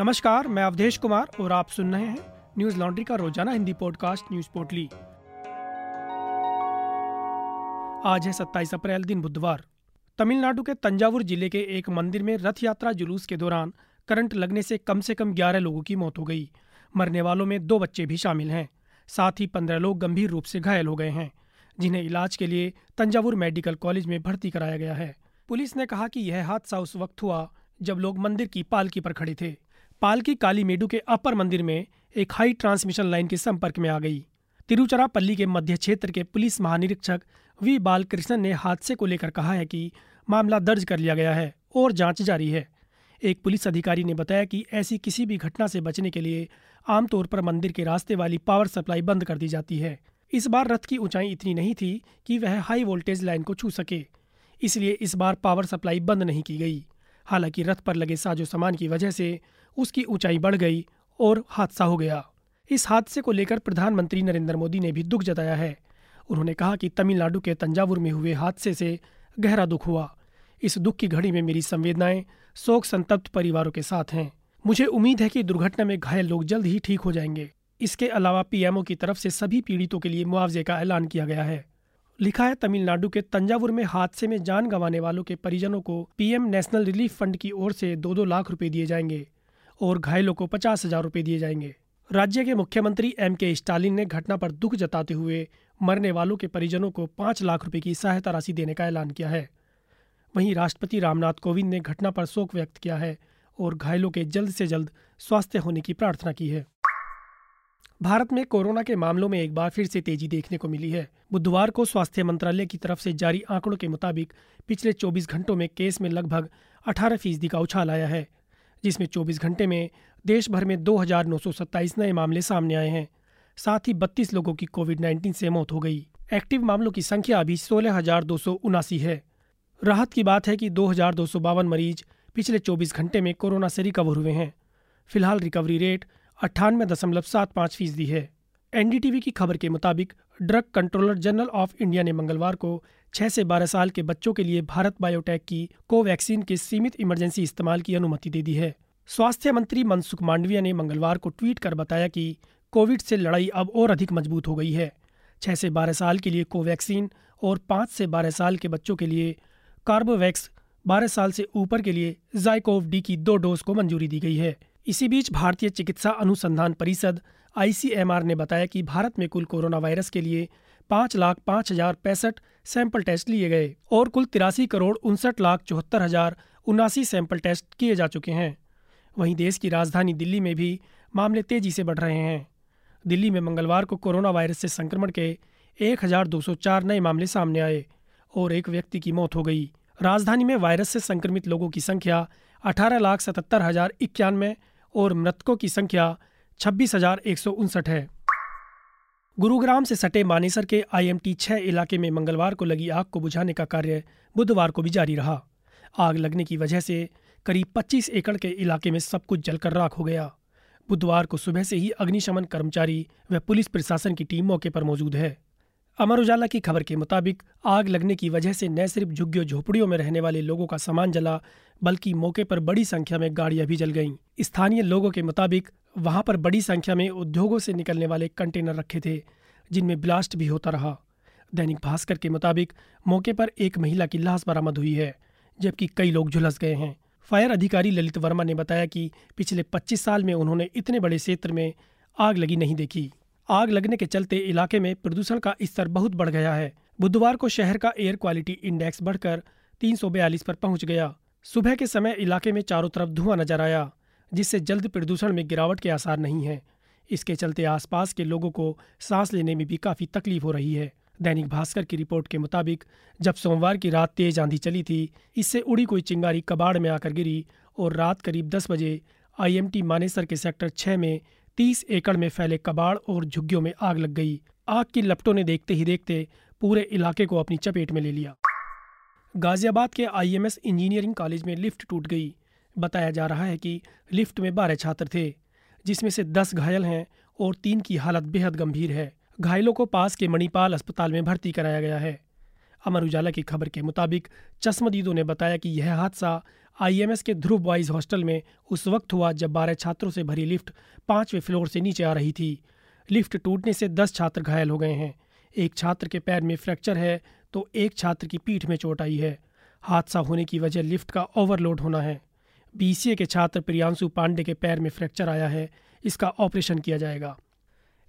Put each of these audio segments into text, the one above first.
नमस्कार, मैं अवधेश कुमार और आप सुन रहे हैं न्यूज़ लॉन्ड्री का रोज़ाना हिंदी पॉडकास्ट न्यूज़ पोर्टली। आज है 27 अप्रैल, दिन बुधवार। तमिलनाडु के तंजावुर ज़िले के एक मंदिर में रथ यात्रा जुलूस के दौरान करंट लगने से कम से कम 11 लोगों की मौत हो गई। मरने वालों में दो बच्चे भी शामिल हैं, साथ ही पंद्रह लोग गंभीर रूप से घायल हो गए हैं, जिन्हें इलाज के लिए तंजावुर मेडिकल कॉलेज में भर्ती कराया गया है। पुलिस ने कहा कि यह हादसा उस वक्त हुआ जब लोग मंदिर की पालकी पर खड़े थे। पालकी काली मेडू के अपर मंदिर में एक हाई ट्रांसमिशन लाइन के संपर्क में आ गई। तिरुचरापल्ली के मध्य क्षेत्र के पुलिस महानिरीक्षक वी. बालकृष्णन ने हादसे को लेकर कहा है कि मामला दर्ज कर लिया गया है और जाँच जारी है। एक पुलिस अधिकारी ने बताया कि ऐसी किसी भी घटना से बचने के लिए आमतौर पर मंदिर के रास्ते वाली पावर सप्लाई बंद कर दी जाती है। इस बार रथ की ऊंचाई इतनी नहीं थी कि वह हाई वोल्टेज लाइन को छू सके। इसलिए इस बार पावर सप्लाई बंद नहीं की गई। हालाँकि रथ पर लगे साजो सामान की वजह से उसकी ऊंचाई बढ़ गई और हादसा हो गया। इस हादसे को लेकर प्रधानमंत्री नरेंद्र मोदी ने भी दुख जताया है। उन्होंने कहा कि तमिलनाडु के तंजावुर में हुए हादसे से गहरा दुख हुआ। इस दुख की घड़ी में मेरी संवेदनाएँ शोक संतप्त परिवारों के साथ हैं। मुझे उम्मीद है कि दुर्घटना में घायल लोग जल्द ही ठीक हो जाएँगे। इसके अलावा पीएमओ की तरफ़ से सभी पीड़ितों के लिए मुआवजे का ऐलान किया गया है। लिखा है, तमिलनाडु के तंजावुर में हादसे में जान गंवाने वालों के परिजनों को पीएम नेशनल रिलीफ फंड की ओर से दो दो लाख रुपए दिए जाएँगे और घायलों को पचास हज़ार रुपये दिए जाएँगे। राज्य के मुख्यमंत्री एम के स्टालिन ने घटना पर दुख जताते हुए मरने वालों के परिजनों को पाँच लाख रुपए की सहायता राशि देने का ऐलान किया है। वहीं राष्ट्रपति रामनाथ कोविंद ने घटना पर शोक व्यक्त किया है और घायलों के जल्द से जल्द स्वास्थ्य होने की प्रार्थना की है। भारत में कोरोना के मामलों में एक बार फिर से तेज़ी देखने को मिली है। बुधवार को स्वास्थ्य मंत्रालय की तरफ़ से जारी आंकड़ों के मुताबिक पिछले 24 घंटों में केस में लगभग 18 फ़ीसदी का उछाल आया है, जिसमें 24 घंटे में देश भर में दो हज़ार नौ सौ सत्ताईस नए मामले सामने आए हैं। साथ ही 32 लोगों की कोविड 19 से मौत हो गई। एक्टिव मामलों की संख्या अभी सोलह है। राहत की बात है कि दो हज़ार दो सौ बावन मरीज़ पिछले 24 घंटे में कोरोना से रिकवर हुए हैं। फ़िलहाल रिकवरी रेट अट्ठानवे दशमलव सात पाँच फ़ीसदी है। एनडीटीवी की खबर के मुताबिक, drug controller general of India ने मंगलवार को 6 से 12 साल के बच्चों के लिए भारत बायोटेक की कोवैक्सीन के सीमित इमरजेंसी इस्तेमाल की अनुमति दे दी है। स्वास्थ्य मंत्री मनसुख मांडविया ने मंगलवार को ट्वीट कर बताया कि कोविड से लड़ाई अब और अधिक मज़बूत हो गई है। छह से बारह साल के लिए कोवैक्सीन और पाँच से बारह साल के बच्चों के लिए कार्बोवैक्स, बारह साल से ऊपर के लिए जायकोव डी की दो डोज को मंजूरी दी गई है। इसी बीच भारतीय चिकित्सा अनुसंधान परिषद, आईसीएमआर ने बताया कि भारत में कुल कोरोना वायरस के लिए पाँच लाख पाँच हज़ार पैंसठ सैंपल टेस्ट लिए गए और कुल तिरासी करोड़ उनसठ लाख चौहत्तर हज़ार उनासी सैंपल टेस्ट किए जा चुके हैं। वहीं देश की राजधानी दिल्ली में भी मामले तेज़ी से बढ़ रहे हैं। दिल्ली में मंगलवार को कोरोना वायरस से संक्रमण के 1204 नए मामले सामने आए और एक व्यक्ति की मौत हो गई। राजधानी में वायरस से संक्रमित लोगों की संख्या अठारह लाख सतहत्तर हज़ार इक्यानवे और मृतकों की संख्या छब्बीस है। गुरुग्राम से सटे मानेसर के आईएमटी छह इलाके में मंगलवार को लगी आग को बुझाने का कार्य बुधवार को भी जारी रहा। आग लगने की वजह से करीब 25 एकड़ के इलाके में सब कुछ जलकर राख हो गया। बुधवार को सुबह से ही अग्निशमन कर्मचारी व पुलिस प्रशासन की टीम मौके पर मौजूद है। अमर उजाला की खबर के मुताबिक आग लगने की वजह से न सिर्फ़ झुग्गियों झोपड़ियों में रहने वाले लोगों का सामान जला, बल्कि मौके पर बड़ी संख्या में गाड़ियाँ भी जल गईं। स्थानीय लोगों के मुताबिक वहाँ पर बड़ी संख्या में उद्योगों से निकलने वाले कंटेनर रखे थे, जिनमें ब्लास्ट भी होता रहा। दैनिक भास्कर के मुताबिक मौके पर एक महिला की लाश बरामद हुई है, जबकि कई लोग झुलस गए हैं। फायर अधिकारी ललित वर्मा ने बताया कि पिछले 25 साल में उन्होंने इतने बड़े क्षेत्र में आग लगी नहीं देखी। आग लगने के चलते इलाके में प्रदूषण का स्तर बहुत बढ़ गया है। बुधवार को शहर का एयर क्वालिटी इंडेक्स बढ़कर तीन सौ बयालीस पर पहुँच गया। सुबह के समय इलाके में चारों तरफ़ धुआँ नज़र आया, जिससे जल्द प्रदूषण में गिरावट के आसार नहीं है। इसके चलते आसपास के लोगों को सांस लेने में भी काफ़ी तकलीफ़ हो रही है। दैनिक भास्कर की रिपोर्ट के मुताबिक, जब सोमवार की रात तेज आंधी चली थी, इससे उड़ी कोई चिंगारी कबाड़ में आकर गिरी और रात करीब दस बजे आईएमटी मानेसर के सेक्टर छह में तीस एकड़ में फैले कबाड़ और झुग्गियों में आग लग गई। आग की लपटों ने देखते ही देखते पूरे इलाके को अपनी चपेट में ले लिया। गाजियाबाद के आईएमएस इंजीनियरिंग कॉलेज में लिफ्ट टूट गई। बताया जा रहा है कि लिफ्ट में बारह छात्र थे, जिसमें से दस घायल हैं और तीन की हालत बेहद गंभीर है। घायलों को पास के मणिपाल अस्पताल में भर्ती कराया गया है। अमर उजाला की खबर के मुताबिक चश्मदीदों ने बताया कि यह हादसा आईएमएस के ध्रुव बॉयज़ हॉस्टल में उस वक्त हुआ जब बारह छात्रों से भरी लिफ्ट पाँचवें फ्लोर से नीचे आ रही थी। लिफ्ट टूटने से दस छात्र घायल हो गए हैं। एक छात्र के पैर में फ्रैक्चर है तो एक छात्र की पीठ में चोट आई है। हादसा होने की वजह लिफ्ट का ओवरलोड होना है। बीसीए के छात्र प्रियांशु पांडे के पैर में फ्रैक्चर आया है। इसका ऑपरेशन किया जाएगा।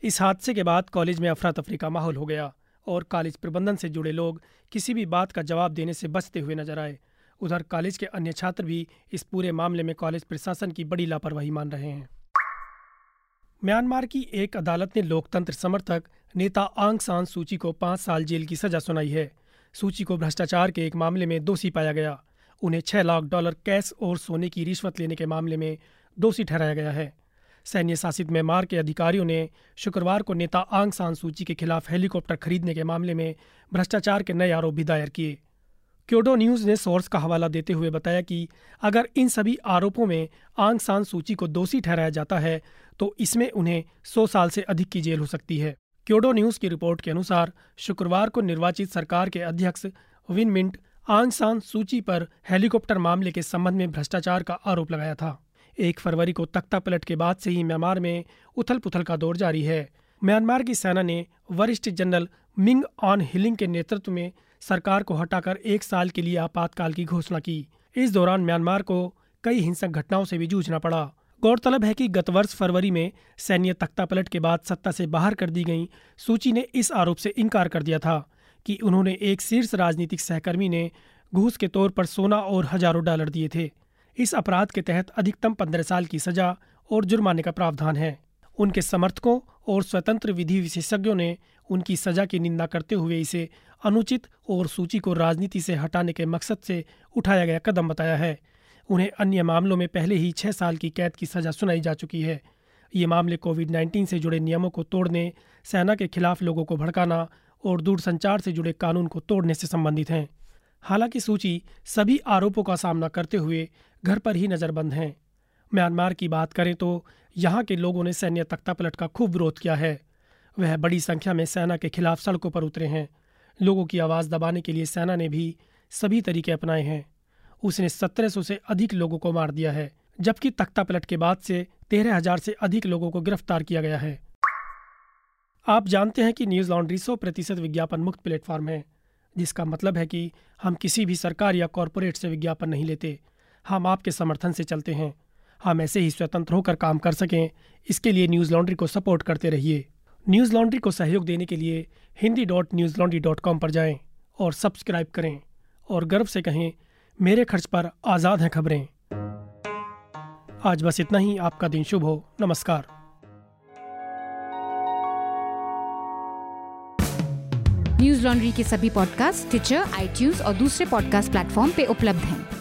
इस हादसे के बाद कॉलेज में अफरा तफरी का माहौल हो गया और कॉलेज प्रबंधन से जुड़े लोग किसी भी बात का जवाब देने से बचते हुए नज़र आए। उधर कॉलेज के अन्य छात्र भी इस पूरे मामले में कॉलेज प्रशासन की बड़ी लापरवाही मान रहे हैं। म्यांमार की एक अदालत ने लोकतंत्र समर्थक नेता आंग सान सूची को पाँच साल जेल की सजा सुनाई है। सूची को भ्रष्टाचार के एक मामले में दोषी पाया गया। उन्हें छह लाख डॉलर कैश और सोने की रिश्वत लेने के मामले में दोषी ठहराया गया है। सैन्य शासित म्यांमार के अधिकारियों ने शुक्रवार को नेता आंग सान सूची के खिलाफ हेलीकॉप्टर खरीदने के मामले में भ्रष्टाचार के नए आरोप भी दायर किए। क्योडो न्यूज़ ने सोर्स का हवाला देते हुए बताया कि अगर इन सभी आरोपों में आंग सान सूची को दोषी ठहराया जाता है तो इसमें उन्हें 100 साल से अधिक की जेल हो सकती है। क्योडो न्यूज़ की रिपोर्ट के अनुसार, शुक्रवार को निर्वाचित सरकार के अध्यक्ष विन मिंट आंग सान सूची पर हेलीकॉप्टर मामले के संबंध में भ्रष्टाचार का आरोप लगाया था। एक फरवरी को तख्ता पलट के बाद से ही म्यांमार में उथल पुथल का दौर जारी है। म्यांमार की सेना ने वरिष्ठ जनरल मिंग ऑन हिलिंग के नेतृत्व में सरकार को हटाकर एक साल के लिए आपातकाल की घोषणा की। इस दौरान म्यांमार को कई हिंसक घटनाओं से भी जूझना पड़ा। गौरतलब है कि गत वर्ष फरवरी में सैन्य तख्ता पलट के बाद सत्ता से बाहर कर दी गई सूची ने इस आरोप से इनकार कर दिया था कि उन्होंने एक शीर्ष राजनीतिक सहकर्मी ने घूस के तौर पर सोना और हज़ारों डॉलर दिए थे। इस अपराध के तहत अधिकतम पंद्रह साल की सजा और जुर्माने का प्रावधान है। उनके समर्थकों और स्वतंत्र विधि विशेषज्ञों ने उनकी सजा की निंदा करते हुए इसे अनुचित और सूची को राजनीति से हटाने के मकसद से उठाया गया कदम बताया है। उन्हें अन्य मामलों में पहले ही छह साल की कैद की सजा सुनाई जा चुकी है। ये मामले कोविड 19 से जुड़े नियमों को तोड़ने, सेना के खिलाफ लोगों को भड़काना और दूरसंचार से जुड़े कानून को तोड़ने से संबंधित हैं। हालाँकि सूची सभी आरोपों का सामना करते हुए घर पर ही नजरबंद हैं। म्यांमार की बात करें तो यहाँ के लोगों ने सैन्य तख्ता पलट का खूब विरोध किया है। वह बड़ी संख्या में सेना के खिलाफ सड़कों पर उतरे हैं। लोगों की आवाज़ दबाने के लिए सेना ने भी सभी तरीके अपनाए हैं। उसने सत्रह सौ से अधिक लोगों को मार दिया है, जबकि तख्ता पलट के बाद से तेरह हज़ार से अधिक लोगों को गिरफ़्तार किया गया है। आप जानते हैं कि न्यूज़ लॉन्ड्री सौ प्रतिशत विज्ञापन मुक्त प्लेटफॉर्म है, जिसका मतलब है कि हम किसी भी सरकार या कॉरपोरेट से विज्ञापन नहीं लेते। हम आपके समर्थन से चलते हैं। हम ऐसे ही स्वतंत्र होकर काम कर सकें। इसके लिए न्यूज़ लॉन्ड्री को सपोर्ट करते रहिए। न्यूज़ लॉन्ड्री को सहयोग देने के लिए Hindi dot news laundry dot com पर जाएँ और सब्सक्राइब करें और गर्व से कहें, मेरे खर्च पर आज़ाद हैं खबरें। आज बस इतना ही। आपका दिन शुभ हो। नमस्कार। न्यूज़ लॉन्ड्री के सभी पॉडकास्ट ट्विटर आई और दूसरे पॉडकास्ट प्लेटफॉर्म पे उपलब्ध हैं।